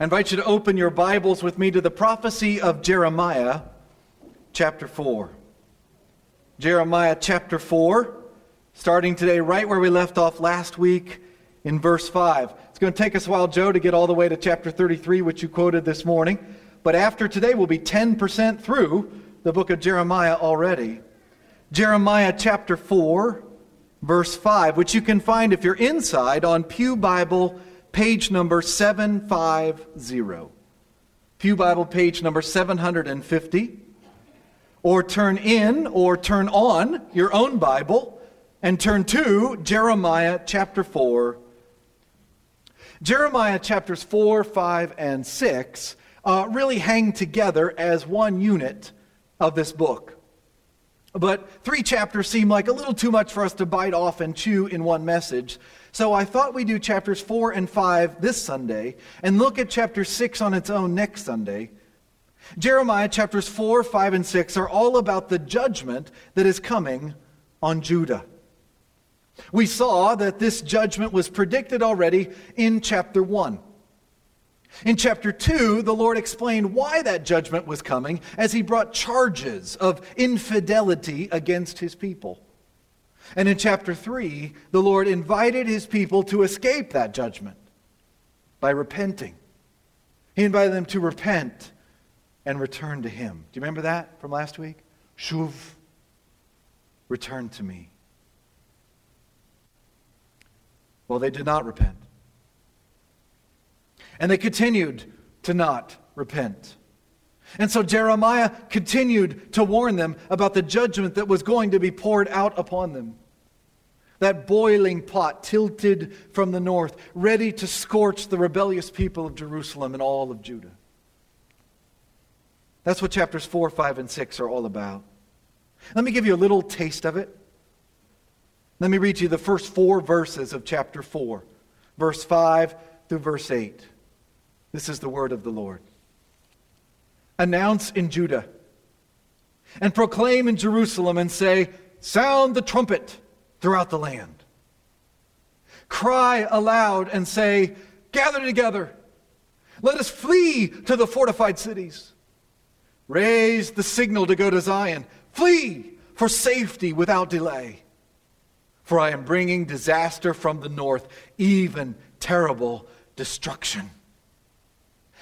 I invite you to open your Bibles with me to the prophecy of Jeremiah, chapter 4. Jeremiah chapter 4, starting today right where we left off last week in verse 5. It's going to take us a while, Joe, to get all the way to chapter 33, which you quoted this morning. But after today, we'll be 10% through the book of Jeremiah already. Jeremiah chapter 4, verse 5, which you can find if you're inside on Pew Bible page number 750. Pew Bible page number 750. Or turn in or turn on your own Bible and turn to Jeremiah chapter 4. Jeremiah chapters 4, 5, and 6 uh, really hang together as one unit of this book. But three chapters seem like a little too much for us to bite off and chew in one message. So I thought we'd do chapters 4 and 5 this Sunday and look at chapter 6 on its own next Sunday. Jeremiah chapters 4, 5, and 6 are all about the judgment that is coming on Judah. We saw that this judgment was predicted already in chapter 1. In chapter 2, the Lord explained why that judgment was coming as he brought charges of infidelity against his people. And in chapter 3, the Lord invited his people to escape that judgment by repenting. He invited them to repent and return to him. Do you remember that from last week? Shuv, return to me. Well, they did not repent. And they continued to not repent. And so Jeremiah continued to warn them about the judgment that was going to be poured out upon them. That boiling pot tilted from the north, ready to scorch the rebellious people of Jerusalem and all of Judah. That's what chapters 4, 5, and 6 are all about. Let me give you a little taste of it. Let me read you the first four verses of chapter 4, verse 5 through verse 8. This is the word of the Lord. Announce in Judah and proclaim in Jerusalem and say, Sound the trumpet throughout the land. Cry aloud and say, Gather together. Let us flee to the fortified cities. Raise the signal to go to Zion. Flee for safety without delay. For I am bringing disaster from the north, even terrible destruction.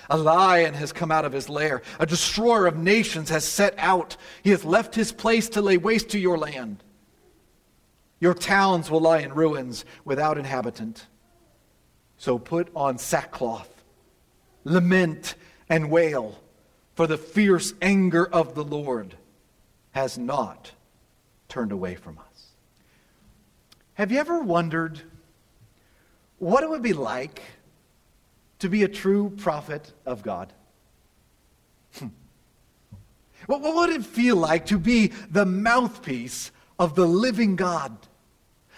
A lion has come out of his lair. A destroyer of nations has set out. He has left his place to lay waste to your land. Your towns will lie in ruins without inhabitant. So put on sackcloth, lament, and wail, for the fierce anger of the Lord has not turned away from us. Have you ever wondered what it would be like to be a true prophet of God? Hmm. What, what would it feel like to be the mouthpiece of the living God?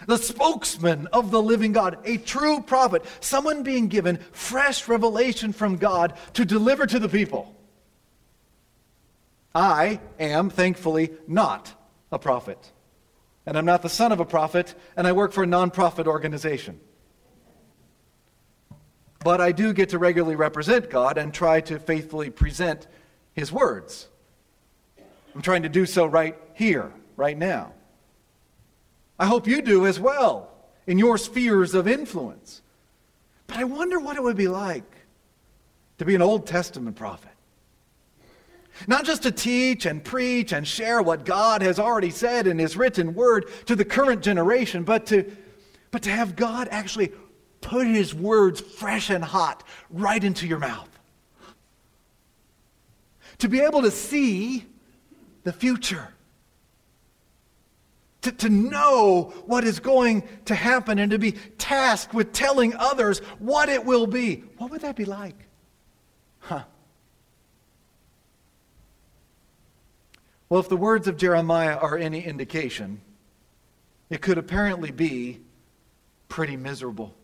The spokesman of the living God, a true prophet, someone being given fresh revelation from God to deliver to the people. I am, thankfully, not a prophet. And I'm not the son of a prophet, and I work for a nonprofit organization. But I do get to regularly represent God and try to faithfully present His words. I'm trying to do so right here, right now. I hope you do as well in your spheres of influence. But I wonder what it would be like to be an Old Testament prophet. Not just to teach and preach and share what God has already said in His written word to the current generation, but to, but to have God actually put his words fresh and hot right into your mouth. To be able to see the future. To, to know what is going to happen and to be tasked with telling others what it will be. What would that be like? Huh. Well, if the words of Jeremiah are any indication, it could apparently be pretty miserable.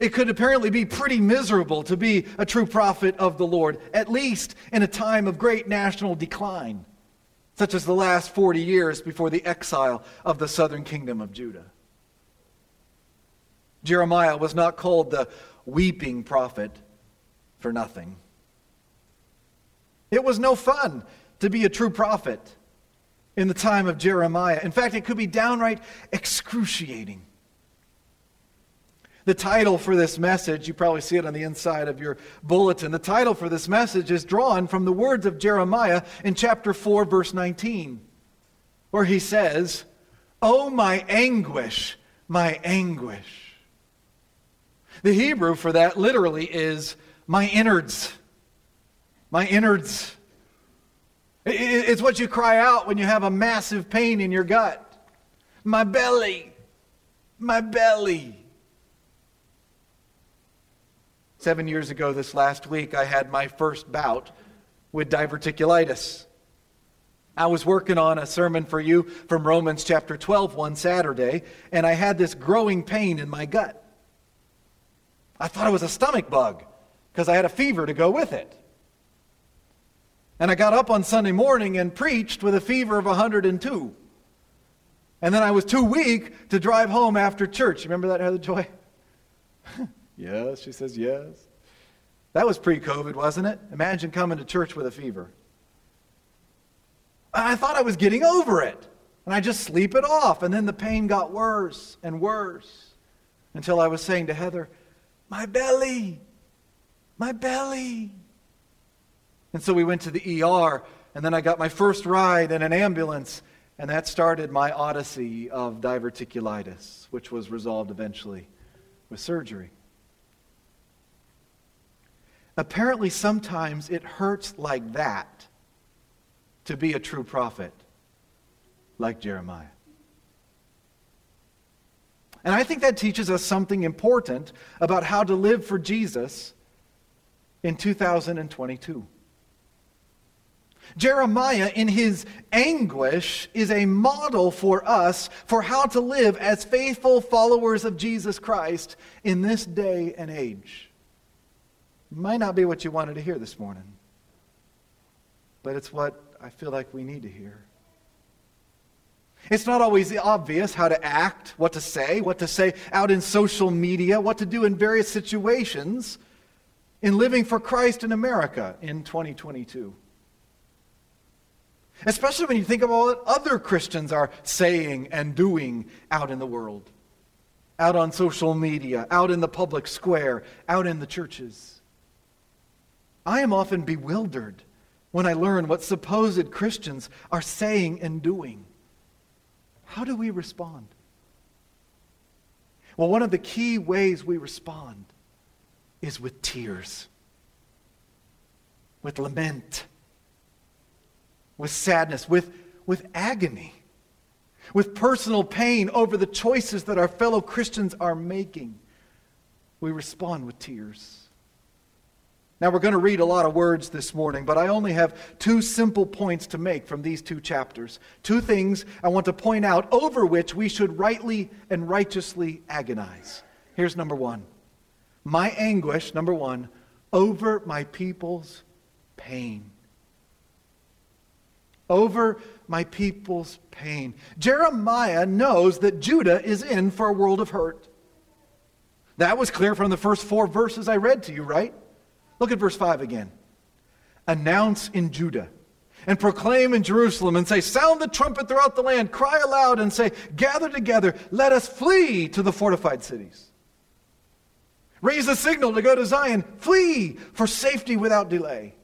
It could apparently be pretty miserable to be a true prophet of the Lord, at least in a time of great national decline, such as the last 40 years before the exile of the southern kingdom of Judah. Jeremiah was not called the weeping prophet for nothing. It was no fun to be a true prophet in the time of Jeremiah. In fact, it could be downright excruciating. The title for this message, you probably see it on the inside of your bulletin. The title for this message is drawn from the words of Jeremiah in chapter 4, verse 19, where he says, Oh, my anguish, my anguish. The Hebrew for that literally is my innards. My innards. It's what you cry out when you have a massive pain in your gut. My belly. My belly. Seven years ago, this last week, I had my first bout with diverticulitis. I was working on a sermon for you from Romans chapter 12 one Saturday, and I had this growing pain in my gut. I thought it was a stomach bug because I had a fever to go with it. And I got up on Sunday morning and preached with a fever of 102. And then I was too weak to drive home after church. Remember that, Heather Joy? Yes, she says yes. That was pre COVID, wasn't it? Imagine coming to church with a fever. I thought I was getting over it. And I just sleep it off. And then the pain got worse and worse until I was saying to Heather, My belly, my belly. And so we went to the ER, and then I got my first ride in an ambulance, and that started my odyssey of diverticulitis, which was resolved eventually with surgery. Apparently, sometimes it hurts like that to be a true prophet, like Jeremiah. And I think that teaches us something important about how to live for Jesus in 2022. Jeremiah, in his anguish, is a model for us for how to live as faithful followers of Jesus Christ in this day and age. Might not be what you wanted to hear this morning, but it's what I feel like we need to hear. It's not always obvious how to act, what to say, what to say out in social media, what to do in various situations in living for Christ in America in 2022. Especially when you think of all that other Christians are saying and doing out in the world, out on social media, out in the public square, out in the churches. I am often bewildered when I learn what supposed Christians are saying and doing. How do we respond? Well, one of the key ways we respond is with tears, with lament, with sadness, with, with agony, with personal pain over the choices that our fellow Christians are making. We respond with tears. Now, we're going to read a lot of words this morning, but I only have two simple points to make from these two chapters. Two things I want to point out over which we should rightly and righteously agonize. Here's number one My anguish, number one, over my people's pain. Over my people's pain. Jeremiah knows that Judah is in for a world of hurt. That was clear from the first four verses I read to you, right? Look at verse 5 again. Announce in Judah and proclaim in Jerusalem and say, Sound the trumpet throughout the land, cry aloud and say, Gather together, let us flee to the fortified cities. Raise a signal to go to Zion, flee for safety without delay.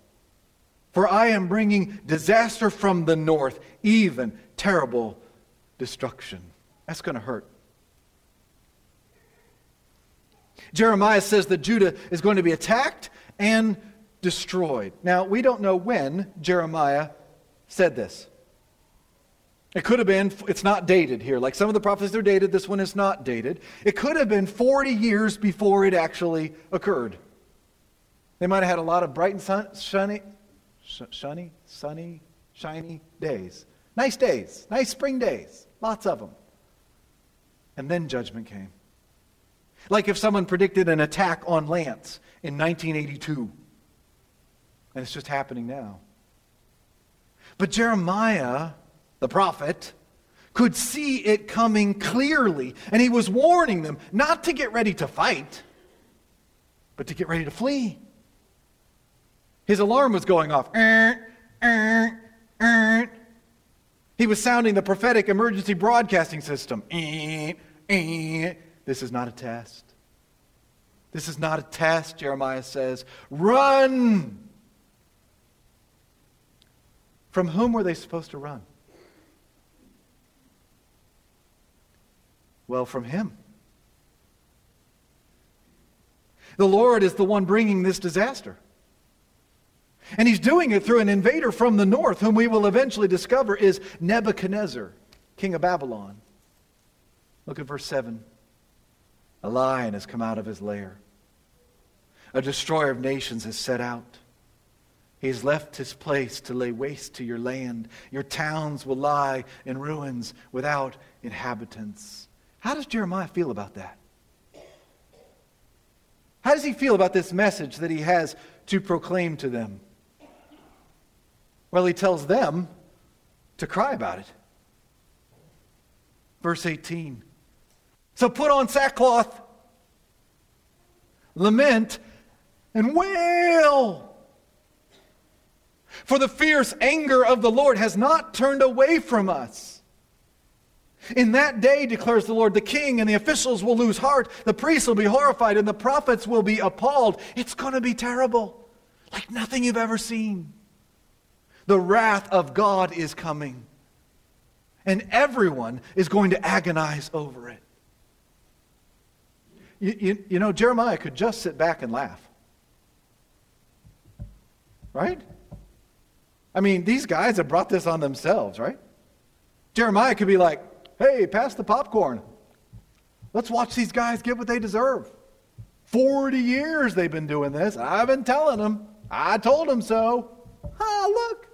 For I am bringing disaster from the north, even terrible destruction. That's going to hurt. Jeremiah says that Judah is going to be attacked and destroyed. Now, we don't know when Jeremiah said this. It could have been, it's not dated here. Like some of the prophecies are dated, this one is not dated. It could have been 40 years before it actually occurred. They might have had a lot of bright and sun, sunny, sunny, sunny, shiny days. Nice days, nice spring days, lots of them. And then judgment came. Like if someone predicted an attack on Lanse in 1982, and it's just happening now. But Jeremiah, the prophet, could see it coming clearly. And he was warning them not to get ready to fight, but to get ready to flee. His alarm was going off. Er, er, er. He was sounding the prophetic emergency broadcasting system. This is not a test. This is not a test, Jeremiah says. Run! From whom were they supposed to run? Well, from him. The Lord is the one bringing this disaster. And he's doing it through an invader from the north, whom we will eventually discover is Nebuchadnezzar, king of Babylon. Look at verse 7. A lion has come out of his lair. A destroyer of nations has set out. He has left his place to lay waste to your land. Your towns will lie in ruins without inhabitants. How does Jeremiah feel about that? How does he feel about this message that he has to proclaim to them? Well, he tells them to cry about it. Verse 18. So put on sackcloth, lament, and wail. For the fierce anger of the Lord has not turned away from us. In that day, declares the Lord, the king and the officials will lose heart, the priests will be horrified, and the prophets will be appalled. It's going to be terrible, like nothing you've ever seen. The wrath of God is coming, and everyone is going to agonize over it. You, you, you know, Jeremiah could just sit back and laugh. Right? I mean, these guys have brought this on themselves, right? Jeremiah could be like, hey, pass the popcorn. Let's watch these guys get what they deserve. 40 years they've been doing this. I've been telling them. I told them so. Ah, look.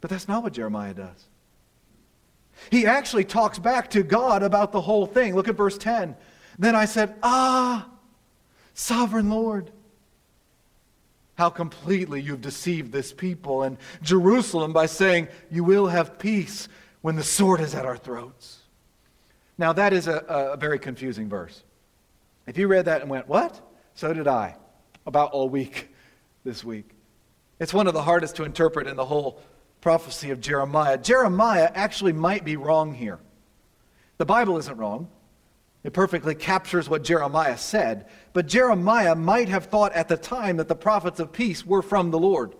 But that's not what Jeremiah does. He actually talks back to God about the whole thing. Look at verse 10. Then I said, Ah, sovereign Lord how completely you've deceived this people and Jerusalem by saying, You will have peace when the sword is at our throats. Now, that is a, a very confusing verse. If you read that and went, What? So did I, about all week this week. It's one of the hardest to interpret in the whole prophecy of Jeremiah. Jeremiah actually might be wrong here. The Bible isn't wrong. It perfectly captures what Jeremiah said. But Jeremiah might have thought at the time that the prophets of peace were from the Lord.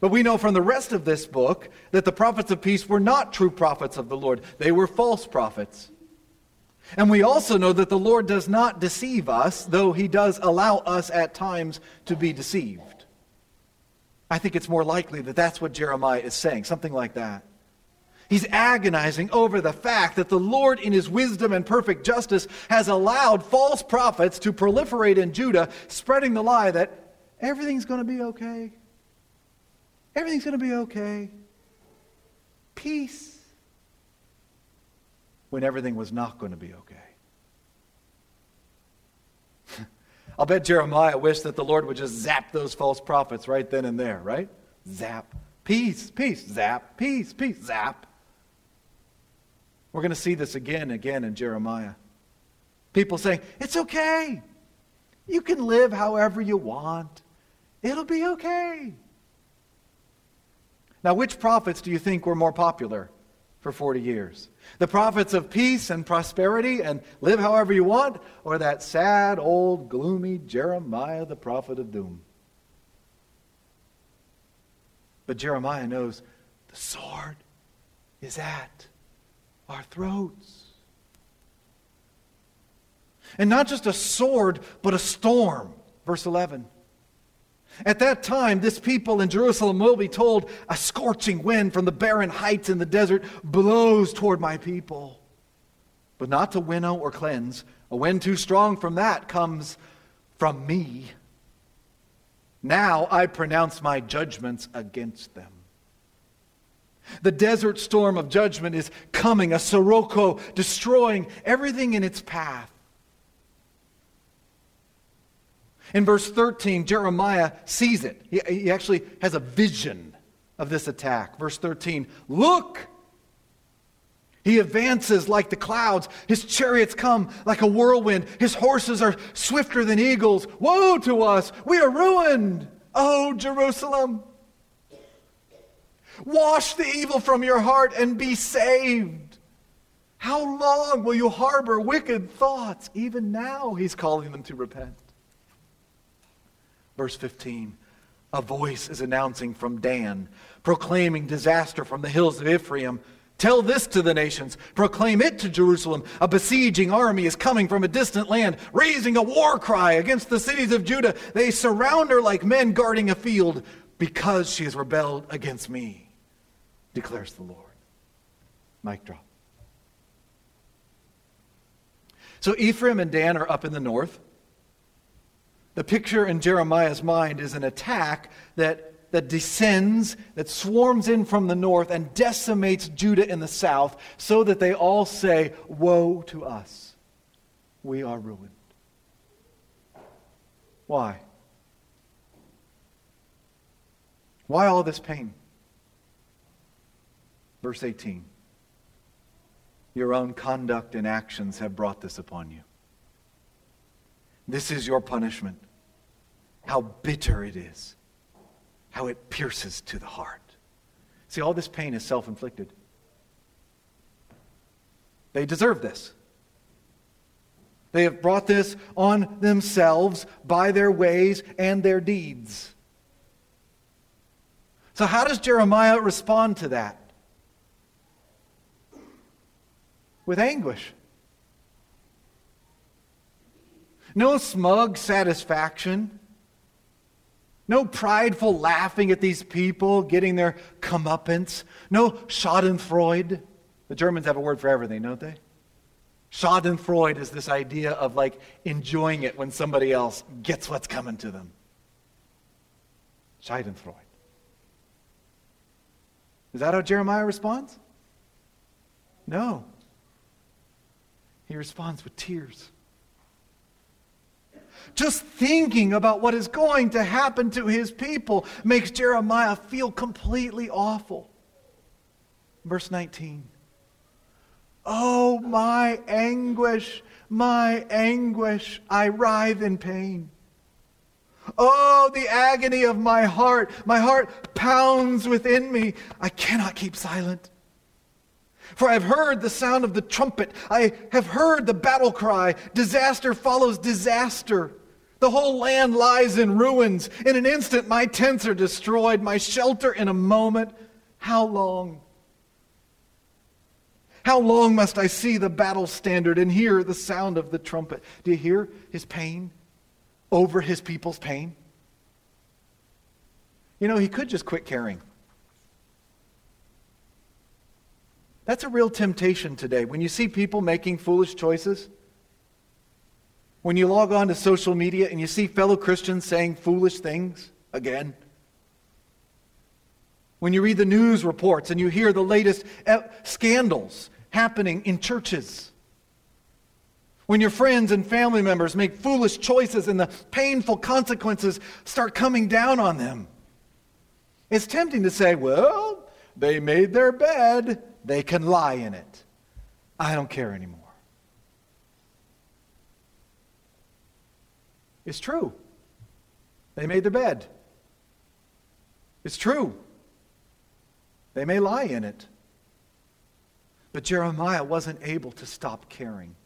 But we know from the rest of this book that the prophets of peace were not true prophets of the Lord, they were false prophets. And we also know that the Lord does not deceive us, though he does allow us at times to be deceived. I think it's more likely that that's what Jeremiah is saying, something like that. He's agonizing over the fact that the Lord, in his wisdom and perfect justice, has allowed false prophets to proliferate in Judah, spreading the lie that everything's going to be okay. Everything's going to be okay. Peace. When everything was not going to be okay. I'll bet Jeremiah wished that the Lord would just zap those false prophets right then and there, right? Zap. Peace, peace, zap, peace, peace, zap. We're going to see this again and again in Jeremiah. People saying, It's okay. You can live however you want, it'll be okay. Now, which prophets do you think were more popular for 40 years? The prophets of peace and prosperity and live however you want, or that sad, old, gloomy Jeremiah, the prophet of doom? But Jeremiah knows the sword is at our throats. And not just a sword, but a storm. Verse 11. At that time, this people in Jerusalem will be told, A scorching wind from the barren heights in the desert blows toward my people. But not to winnow or cleanse. A wind too strong from that comes from me. Now I pronounce my judgments against them. The desert storm of judgment is coming, a sirocco destroying everything in its path. In verse 13, Jeremiah sees it. He, he actually has a vision of this attack. Verse 13 Look! He advances like the clouds. His chariots come like a whirlwind. His horses are swifter than eagles. Woe to us! We are ruined! Oh, Jerusalem! Wash the evil from your heart and be saved. How long will you harbor wicked thoughts? Even now, he's calling them to repent. Verse 15 A voice is announcing from Dan, proclaiming disaster from the hills of Ephraim. Tell this to the nations. Proclaim it to Jerusalem. A besieging army is coming from a distant land, raising a war cry against the cities of Judah. They surround her like men guarding a field because she has rebelled against me, declares the Lord. Mic drop. So Ephraim and Dan are up in the north. The picture in Jeremiah's mind is an attack that, that descends, that swarms in from the north and decimates Judah in the south so that they all say, Woe to us! We are ruined. Why? Why all this pain? Verse 18. Your own conduct and actions have brought this upon you. This is your punishment. How bitter it is. How it pierces to the heart. See, all this pain is self inflicted. They deserve this. They have brought this on themselves by their ways and their deeds. So, how does Jeremiah respond to that? with anguish. No smug satisfaction. No prideful laughing at these people getting their comeuppance. No schadenfreude. The Germans have a word for everything, don't they? Schadenfreude is this idea of like enjoying it when somebody else gets what's coming to them. Schadenfreude. Is that how Jeremiah responds? No. He responds with tears. Just thinking about what is going to happen to his people makes Jeremiah feel completely awful. Verse 19. Oh, my anguish, my anguish, I writhe in pain. Oh, the agony of my heart. My heart pounds within me. I cannot keep silent. For I have heard the sound of the trumpet. I have heard the battle cry. Disaster follows disaster. The whole land lies in ruins. In an instant, my tents are destroyed, my shelter in a moment. How long? How long must I see the battle standard and hear the sound of the trumpet? Do you hear his pain over his people's pain? You know, he could just quit caring. That's a real temptation today. When you see people making foolish choices, when you log on to social media and you see fellow Christians saying foolish things again, when you read the news reports and you hear the latest scandals happening in churches, when your friends and family members make foolish choices and the painful consequences start coming down on them, it's tempting to say, well, they made their bed. They can lie in it. I don't care anymore. It's true. They made their bed. It's true. They may lie in it. But Jeremiah wasn't able to stop caring.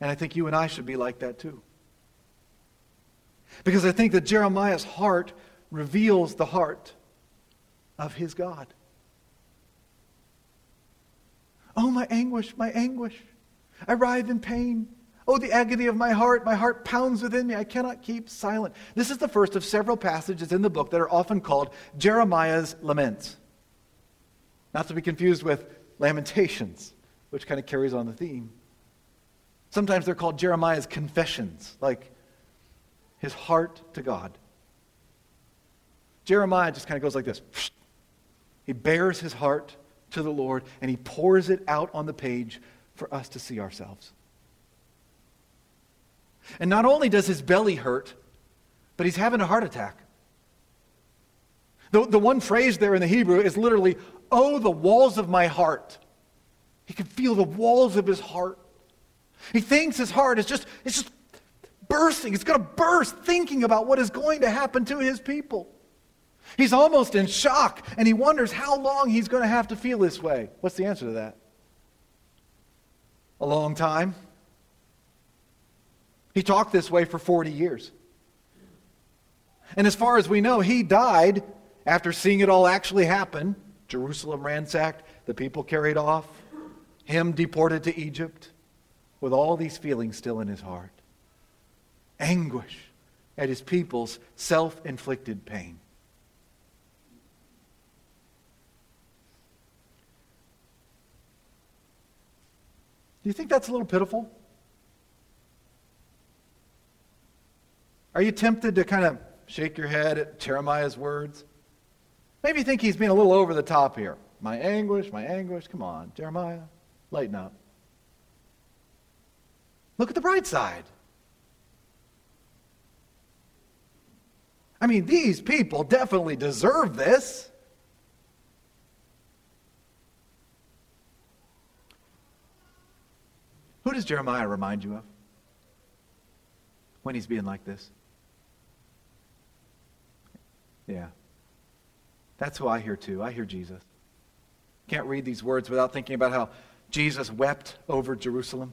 And I think you and I should be like that too. Because I think that Jeremiah's heart reveals the heart of his God. Oh, my anguish, my anguish. I writhe in pain. Oh, the agony of my heart. My heart pounds within me. I cannot keep silent. This is the first of several passages in the book that are often called Jeremiah's laments. Not to be confused with Lamentations, which kind of carries on the theme. Sometimes they're called Jeremiah's confessions, like his heart to God. Jeremiah just kind of goes like this. He bares his heart to the Lord and he pours it out on the page for us to see ourselves. And not only does his belly hurt, but he's having a heart attack. The, the one phrase there in the Hebrew is literally, Oh, the walls of my heart. He can feel the walls of his heart. He thinks his heart is just, it's just bursting. It's going to burst thinking about what is going to happen to his people. He's almost in shock, and he wonders how long he's going to have to feel this way. What's the answer to that? A long time. He talked this way for 40 years. And as far as we know, he died after seeing it all actually happen. Jerusalem ransacked, the people carried off, him deported to Egypt, with all these feelings still in his heart anguish at his people's self inflicted pain. Do you think that's a little pitiful? Are you tempted to kind of shake your head at Jeremiah's words? Maybe you think he's being a little over the top here. My anguish, my anguish. Come on, Jeremiah, lighten up. Look at the bright side. I mean, these people definitely deserve this. Who does Jeremiah remind you of when he's being like this? Yeah. That's who I hear too. I hear Jesus. Can't read these words without thinking about how Jesus wept over Jerusalem.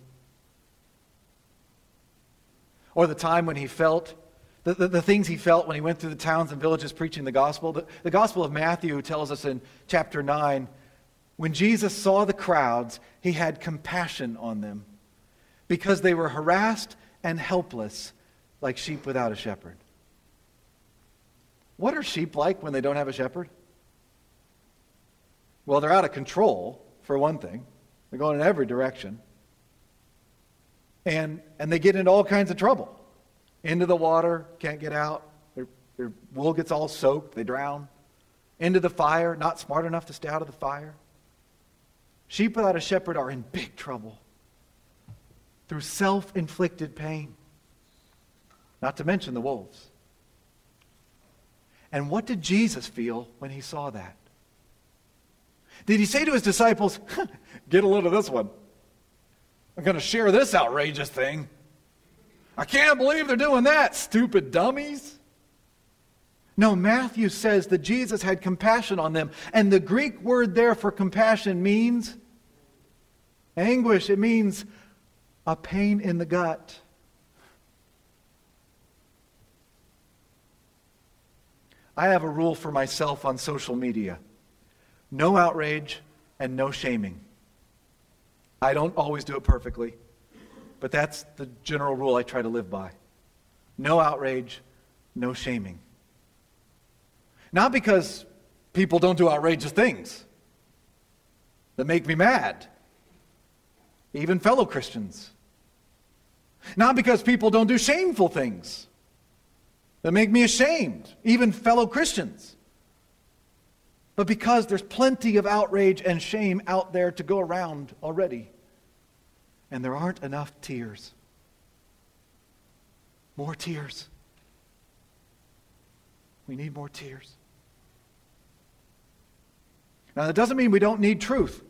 Or the time when he felt, the, the, the, things he felt when he went through the towns and villages preaching the gospel. The, the Gospel of Matthew tells us in chapter 9 when Jesus saw the crowds, he had compassion on them because they were harassed and helpless like sheep without a shepherd. What are sheep like when they don't have a shepherd? Well, they're out of control, for one thing. They're going in every direction. And, and they get into all kinds of trouble. Into the water, can't get out. Their, their wool gets all soaked, they drown. Into the fire, not smart enough to stay out of the fire. Sheep without a shepherd are in big trouble through self inflicted pain, not to mention the wolves. And what did Jesus feel when he saw that? Did he say to his disciples, Get a load of this one? I'm going to share this outrageous thing. I can't believe they're doing that, stupid dummies. No, Matthew says that Jesus had compassion on them. And the Greek word there for compassion means anguish. It means a pain in the gut. I have a rule for myself on social media no outrage and no shaming. I don't always do it perfectly, but that's the general rule I try to live by. No outrage, no shaming. Not because people don't do outrageous things that make me mad, even fellow Christians. Not because people don't do shameful things that make me ashamed, even fellow Christians but because there's plenty of outrage and shame out there to go around already. And there aren't enough tears. More tears. We need more tears. Now, that doesn't mean we don't need truth.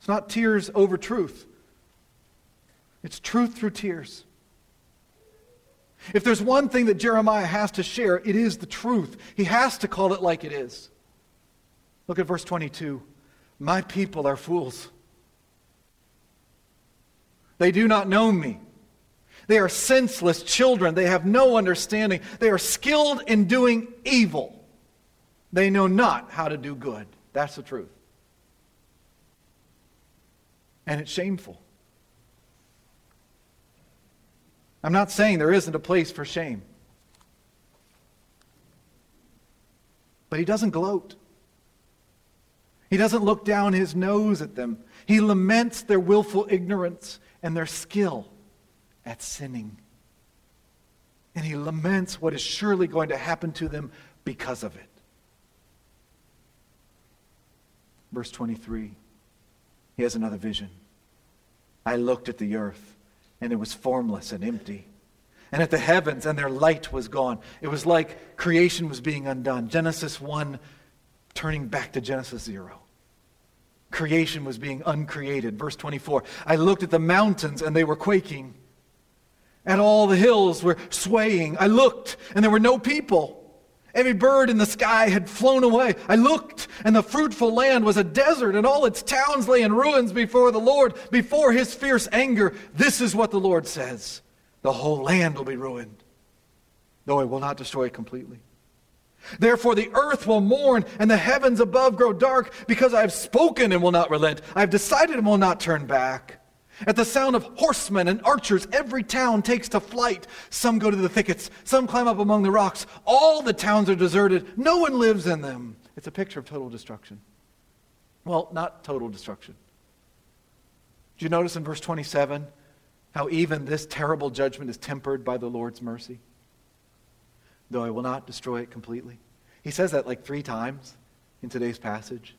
It's not tears over truth, it's truth through tears. If there's one thing that Jeremiah has to share, it is the truth. He has to call it like it is. Look at verse 22. My people are fools. They do not know me. They are senseless children. They have no understanding. They are skilled in doing evil. They know not how to do good. That's the truth. And it's shameful. I'm not saying there isn't a place for shame. But he doesn't gloat. He doesn't look down his nose at them. He laments their willful ignorance and their skill at sinning. And he laments what is surely going to happen to them because of it. Verse 23, he has another vision. I looked at the earth and it was formless and empty. and at the heavens, and their light was gone. It was like creation was being undone. Genesis 1 turning back to Genesis 0. Creation was being uncreated. Verse 24 I looked at the mountains, and they were quaking, and all the hills were swaying. I looked, and there were no people. Every bird in the sky had flown away. I looked, and the fruitful land was a desert, and all its towns lay in ruins before the Lord, before his fierce anger. This is what the Lord says the whole land will be ruined, though I will not destroy it completely. Therefore, the earth will mourn, and the heavens above grow dark, because I have spoken and will not relent. I have decided and will not turn back. At the sound of horsemen and archers, every town takes to flight. Some go to the thickets, some climb up among the rocks. All the towns are deserted. No one lives in them. It's a picture of total destruction. Well, not total destruction. Do you notice in verse 27 how even this terrible judgment is tempered by the Lord's mercy? Though I will not destroy it completely. He says that like three times in today's passage.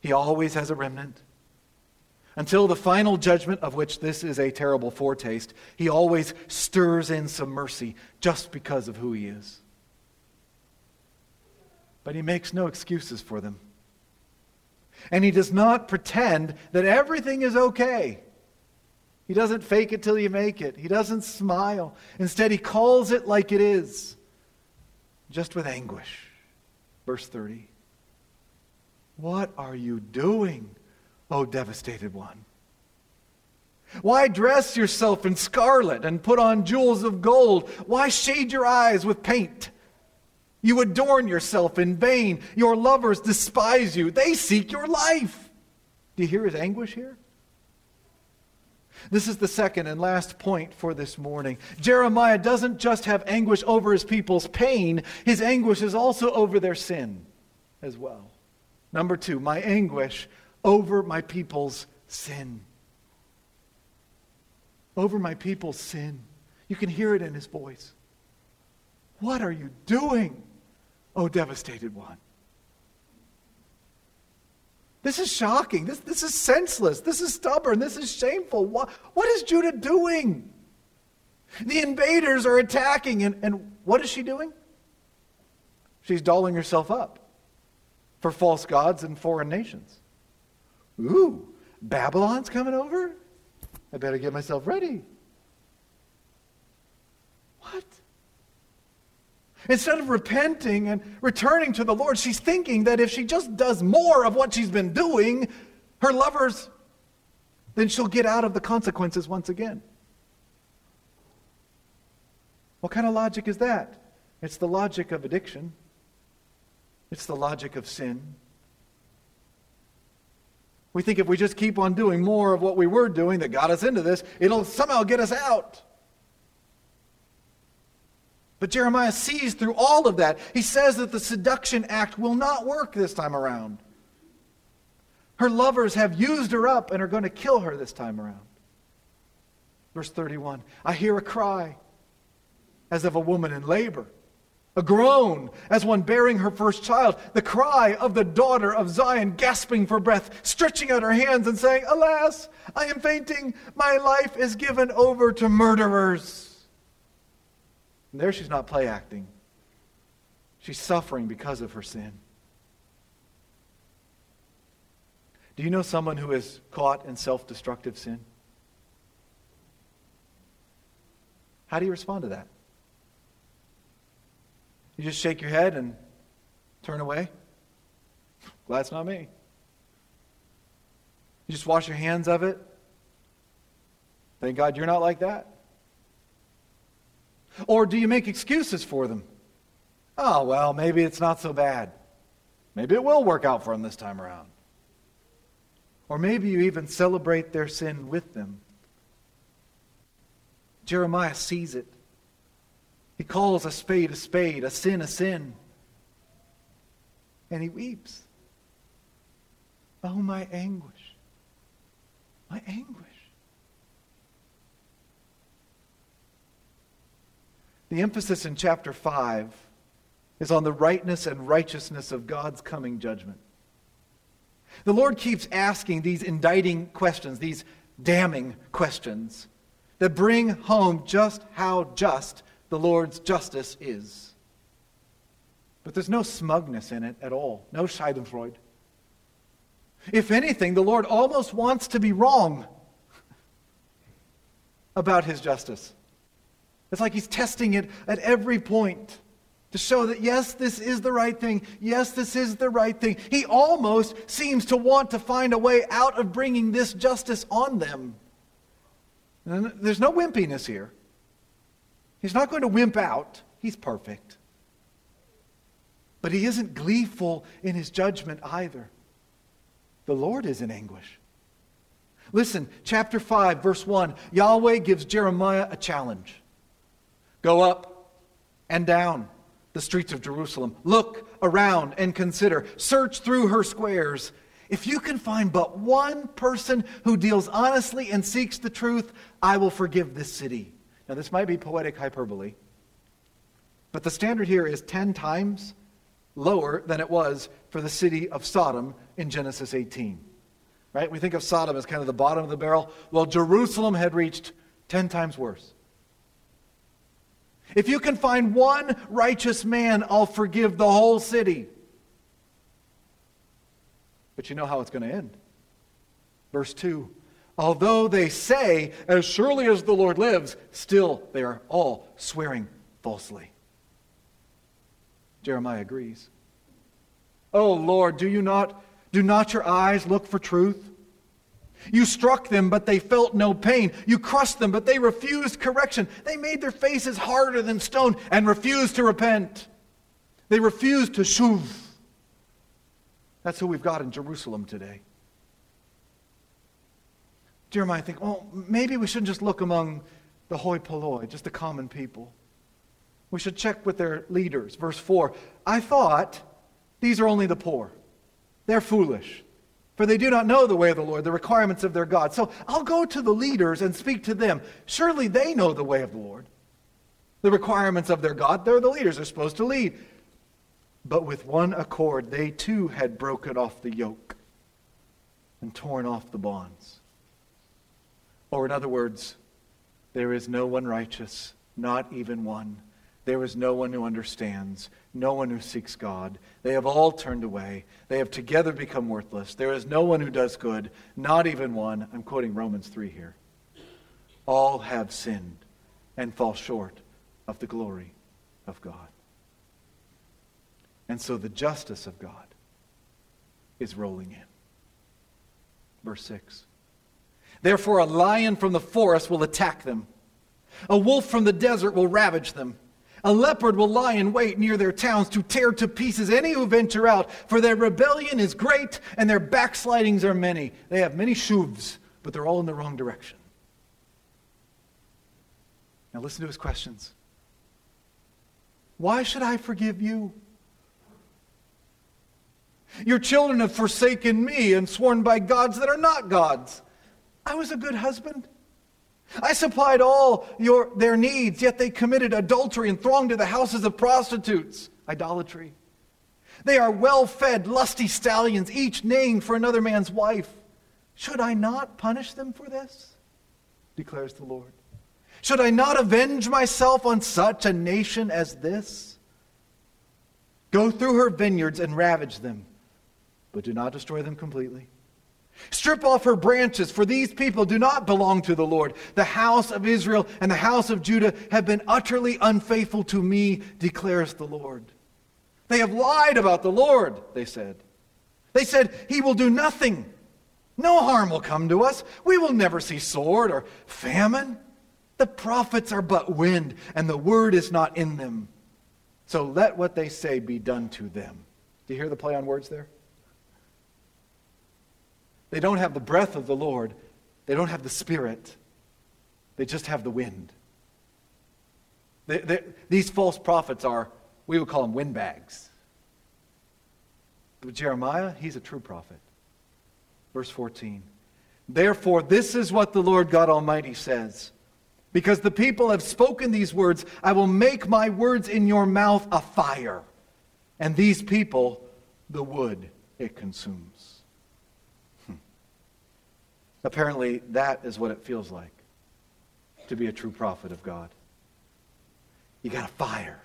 He always has a remnant. Until the final judgment, of which this is a terrible foretaste, he always stirs in some mercy just because of who he is. But he makes no excuses for them. And he does not pretend that everything is okay. He doesn't fake it till you make it. He doesn't smile. Instead, he calls it like it is, just with anguish. Verse 30. What are you doing? O devastated one? Why dress yourself in scarlet and put on jewels of gold? Why shade your eyes with paint? You adorn yourself in vain. Your lovers despise you. They seek your life. Do you hear his anguish here? This is the second and last point for this morning. Jeremiah doesn't just have anguish over his people's pain, his anguish is also over their sin as well. Number two, my anguish over my people's sin. Over my people's sin. You can hear it in his voice. What are you doing, O devastated one? This is shocking. This, this is senseless. This is stubborn. This is shameful. What, what is Judah doing? The invaders are attacking, and, and what is she doing? She's dolling herself up for false gods and foreign nations. Ooh, Babylon's coming over? I better get myself ready. What? Instead of repenting and returning to the Lord, she's thinking that if she just does more of what she's been doing, her lovers, then she'll get out of the consequences once again. What kind of logic is that? It's the logic of addiction, it's the logic of sin. We think if we just keep on doing more of what we were doing that got us into this, it'll somehow get us out. But Jeremiah sees through all of that. He says that the seduction act will not work this time around. Her lovers have used her up and are going to kill her this time around. Verse 31 I hear a cry as of a woman in labor a groan as one bearing her first child, the cry of the daughter of Zion gasping for breath, stretching out her hands and saying, Alas, I am fainting. My life is given over to murderers. And there she's not play acting. She's suffering because of her sin. Do you know someone who is caught in self destructive sin? How do you respond to that? You just shake your head and turn away? Glad it's not me. You just wash your hands of it? Thank God you're not like that. Or do you make excuses for them? Oh, well, maybe it's not so bad. Maybe it will work out for them this time around. Or maybe you even celebrate their sin with them. Jeremiah sees it. He calls a spade a spade, a sin a sin. And he weeps. Oh, my anguish. My anguish. The emphasis in chapter 5 is on the rightness and righteousness of God's coming judgment. The Lord keeps asking these indicting questions, these damning questions that bring home just how just the Lord's justice is. But there's no smugness in it at all, no Schadenfreude. If anything, the Lord almost wants to be wrong about his justice. It's like he's testing it at every point to show that, yes, this is the right thing. Yes, this is the right thing. He almost seems to want to find a way out of bringing this justice on them. And there's no wimpiness here. He's not going to wimp out, he's perfect. But he isn't gleeful in his judgment either. The Lord is in anguish. Listen, chapter 5, verse 1 Yahweh gives Jeremiah a challenge Go up and down the streets of Jerusalem. Look around and consider. Search through her squares. If you can find but one person who deals honestly and seeks the truth, I will forgive this city. Now, this might be poetic hyperbole, but the standard here is 10 times lower than it was for the city of Sodom in Genesis 18. Right? We think of Sodom as kind of the bottom of the barrel. Well, Jerusalem had reached 10 times worse. If you can find one righteous man, I'll forgive the whole city. But you know how it's going to end. Verse 2 Although they say, As surely as the Lord lives, still they are all swearing falsely. Jeremiah agrees. Oh Lord, do you not do not your eyes look for truth? You struck them, but they felt no pain. You crushed them, but they refused correction. They made their faces harder than stone and refused to repent. They refused to shuv. That's who we've got in Jerusalem today. Jeremiah think, well, maybe we shouldn't just look among the hoi polloi, just the common people. We should check with their leaders. Verse 4 I thought these are only the poor. They're foolish for they do not know the way of the Lord, the requirements of their God. So I'll go to the leaders and speak to them. Surely they know the way of the Lord, the requirements of their God. They're the leaders, they're supposed to lead. But with one accord, they too had broken off the yoke and torn off the bonds. Or, in other words, there is no one righteous, not even one. There is no one who understands, no one who seeks God. They have all turned away. They have together become worthless. There is no one who does good, not even one. I'm quoting Romans 3 here. All have sinned and fall short of the glory of God. And so the justice of God is rolling in. Verse 6. Therefore, a lion from the forest will attack them, a wolf from the desert will ravage them. A leopard will lie in wait near their towns to tear to pieces any who venture out, for their rebellion is great and their backslidings are many. They have many shuvs, but they're all in the wrong direction. Now listen to his questions. Why should I forgive you? Your children have forsaken me and sworn by gods that are not gods. I was a good husband. I supplied all your, their needs, yet they committed adultery and thronged to the houses of prostitutes. Idolatry. They are well fed, lusty stallions, each neighing for another man's wife. Should I not punish them for this? declares the Lord. Should I not avenge myself on such a nation as this? Go through her vineyards and ravage them, but do not destroy them completely. Strip off her branches, for these people do not belong to the Lord. The house of Israel and the house of Judah have been utterly unfaithful to me, declares the Lord. They have lied about the Lord, they said. They said, He will do nothing. No harm will come to us. We will never see sword or famine. The prophets are but wind, and the word is not in them. So let what they say be done to them. Do you hear the play on words there? They don't have the breath of the Lord, they don't have the Spirit, they just have the wind. They, they, these false prophets are, we would call them windbags. But Jeremiah, he's a true prophet. Verse 14. Therefore, this is what the Lord God Almighty says. Because the people have spoken these words, I will make my words in your mouth a fire, and these people the wood it consumes. Apparently, that is what it feels like. to be a true prophet of God. You got a fire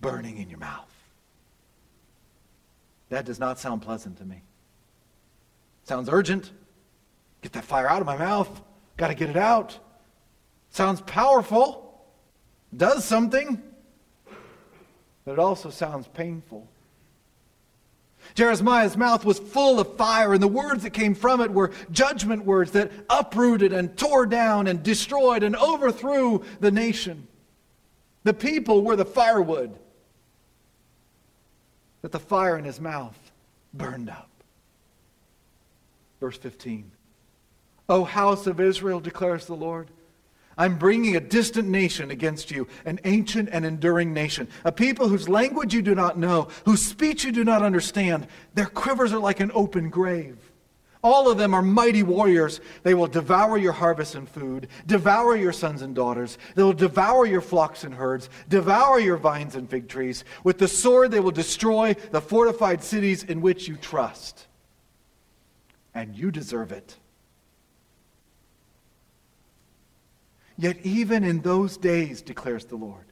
burning in your mouth. That does not sound pleasant to me. Sounds urgent. Get that fire out of my mouth. Got to get it out. Sounds powerful. Does something. But it also sounds painful. Jeremiah's mouth was full of fire, and the words that came from it were judgment words that uprooted and tore down and destroyed and overthrew the nation. The people were the firewood that the fire in his mouth burned up. Verse 15 O house of Israel, declares the Lord. I'm bringing a distant nation against you, an ancient and enduring nation, a people whose language you do not know, whose speech you do not understand. Their quivers are like an open grave. All of them are mighty warriors. They will devour your harvest and food, devour your sons and daughters. They will devour your flocks and herds, devour your vines and fig trees. With the sword, they will destroy the fortified cities in which you trust. And you deserve it. Yet, even in those days, declares the Lord,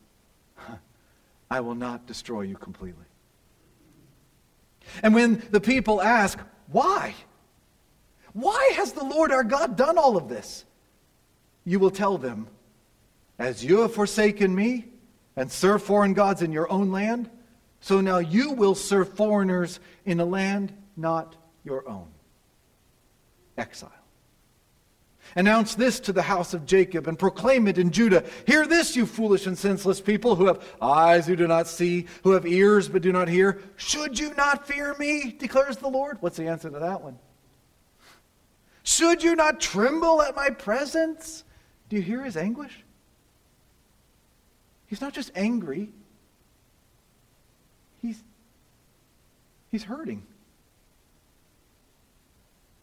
I will not destroy you completely. And when the people ask, Why? Why has the Lord our God done all of this? You will tell them, As you have forsaken me and served foreign gods in your own land, so now you will serve foreigners in a land not your own. Exile. Announce this to the house of Jacob and proclaim it in Judah. Hear this, you foolish and senseless people who have eyes who do not see, who have ears but do not hear. Should you not fear me, declares the Lord? What's the answer to that one? Should you not tremble at my presence? Do you hear his anguish? He's not just angry, he's, he's hurting.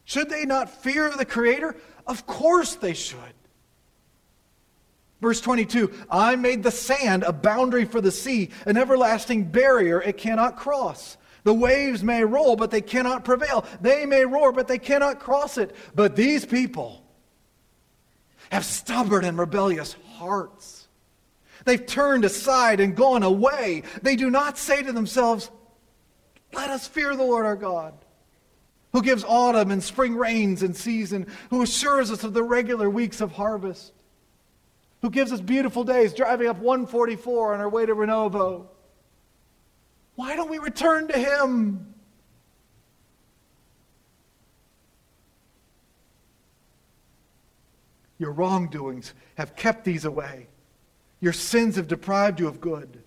Should they not fear the Creator? Of course they should. Verse 22 I made the sand a boundary for the sea, an everlasting barrier it cannot cross. The waves may roll, but they cannot prevail. They may roar, but they cannot cross it. But these people have stubborn and rebellious hearts. They've turned aside and gone away. They do not say to themselves, Let us fear the Lord our God who gives autumn and spring rains and season, who assures us of the regular weeks of harvest, who gives us beautiful days driving up 144 on our way to Renovo. Why don't we return to him? Your wrongdoings have kept these away. Your sins have deprived you of good.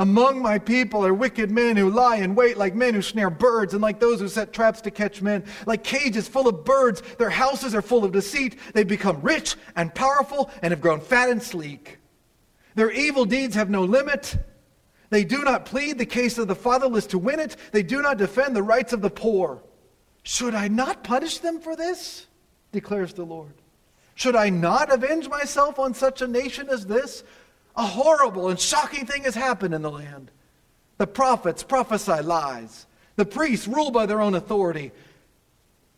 Among my people are wicked men who lie in wait like men who snare birds and like those who set traps to catch men. Like cages full of birds, their houses are full of deceit. They've become rich and powerful and have grown fat and sleek. Their evil deeds have no limit. They do not plead the case of the fatherless to win it. They do not defend the rights of the poor. Should I not punish them for this? declares the Lord. Should I not avenge myself on such a nation as this? A horrible and shocking thing has happened in the land. The prophets prophesy lies. The priests rule by their own authority.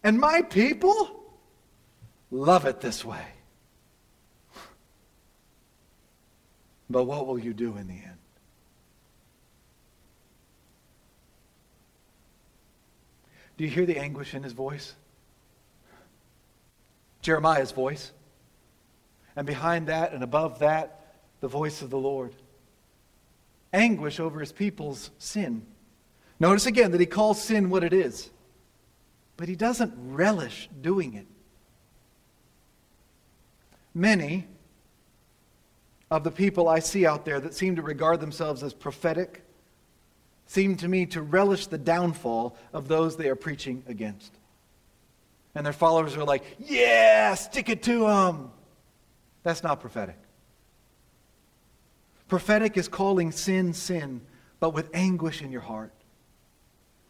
And my people love it this way. But what will you do in the end? Do you hear the anguish in his voice? Jeremiah's voice. And behind that and above that, the voice of the Lord. Anguish over his people's sin. Notice again that he calls sin what it is, but he doesn't relish doing it. Many of the people I see out there that seem to regard themselves as prophetic seem to me to relish the downfall of those they are preaching against. And their followers are like, yeah, stick it to them. That's not prophetic. Prophetic is calling sin sin, but with anguish in your heart.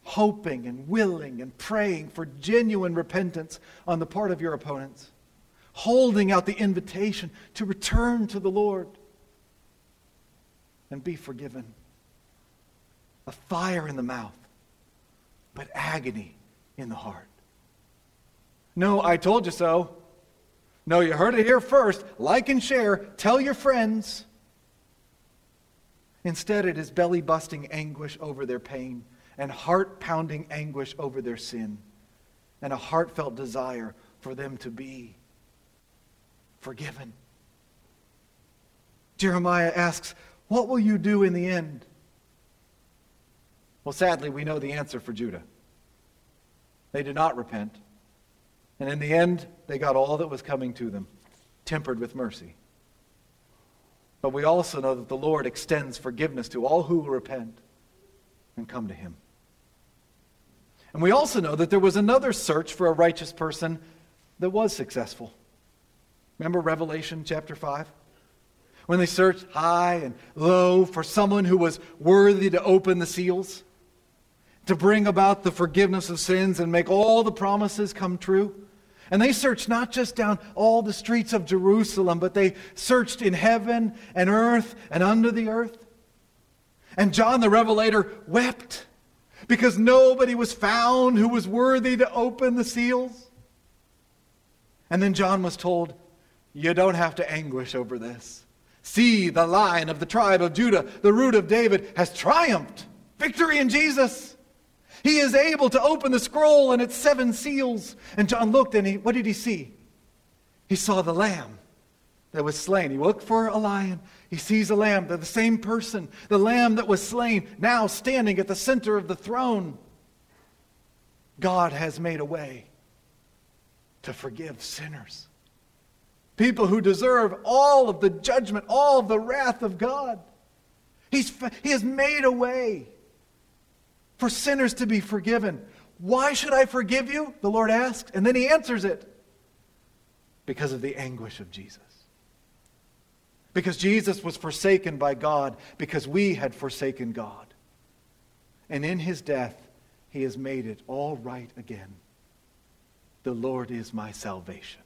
Hoping and willing and praying for genuine repentance on the part of your opponents. Holding out the invitation to return to the Lord and be forgiven. A fire in the mouth, but agony in the heart. No, I told you so. No, you heard it here first. Like and share. Tell your friends. Instead, it is belly busting anguish over their pain and heart pounding anguish over their sin and a heartfelt desire for them to be forgiven. Jeremiah asks, What will you do in the end? Well, sadly, we know the answer for Judah. They did not repent. And in the end, they got all that was coming to them, tempered with mercy. But we also know that the Lord extends forgiveness to all who will repent and come to him. And we also know that there was another search for a righteous person that was successful. Remember Revelation chapter 5? When they searched high and low for someone who was worthy to open the seals, to bring about the forgiveness of sins and make all the promises come true. And they searched not just down all the streets of Jerusalem, but they searched in heaven and earth and under the earth. And John the Revelator wept because nobody was found who was worthy to open the seals. And then John was told, You don't have to anguish over this. See, the lion of the tribe of Judah, the root of David, has triumphed. Victory in Jesus. He is able to open the scroll and its seven seals. And John looked and he, what did he see? He saw the lamb that was slain. He looked for a lion. He sees a lamb. They're the same person. The lamb that was slain, now standing at the center of the throne. God has made a way to forgive sinners. People who deserve all of the judgment, all of the wrath of God. He's, he has made a way for sinners to be forgiven. Why should I forgive you? The Lord asks. And then he answers it because of the anguish of Jesus. Because Jesus was forsaken by God because we had forsaken God. And in his death, he has made it all right again. The Lord is my salvation.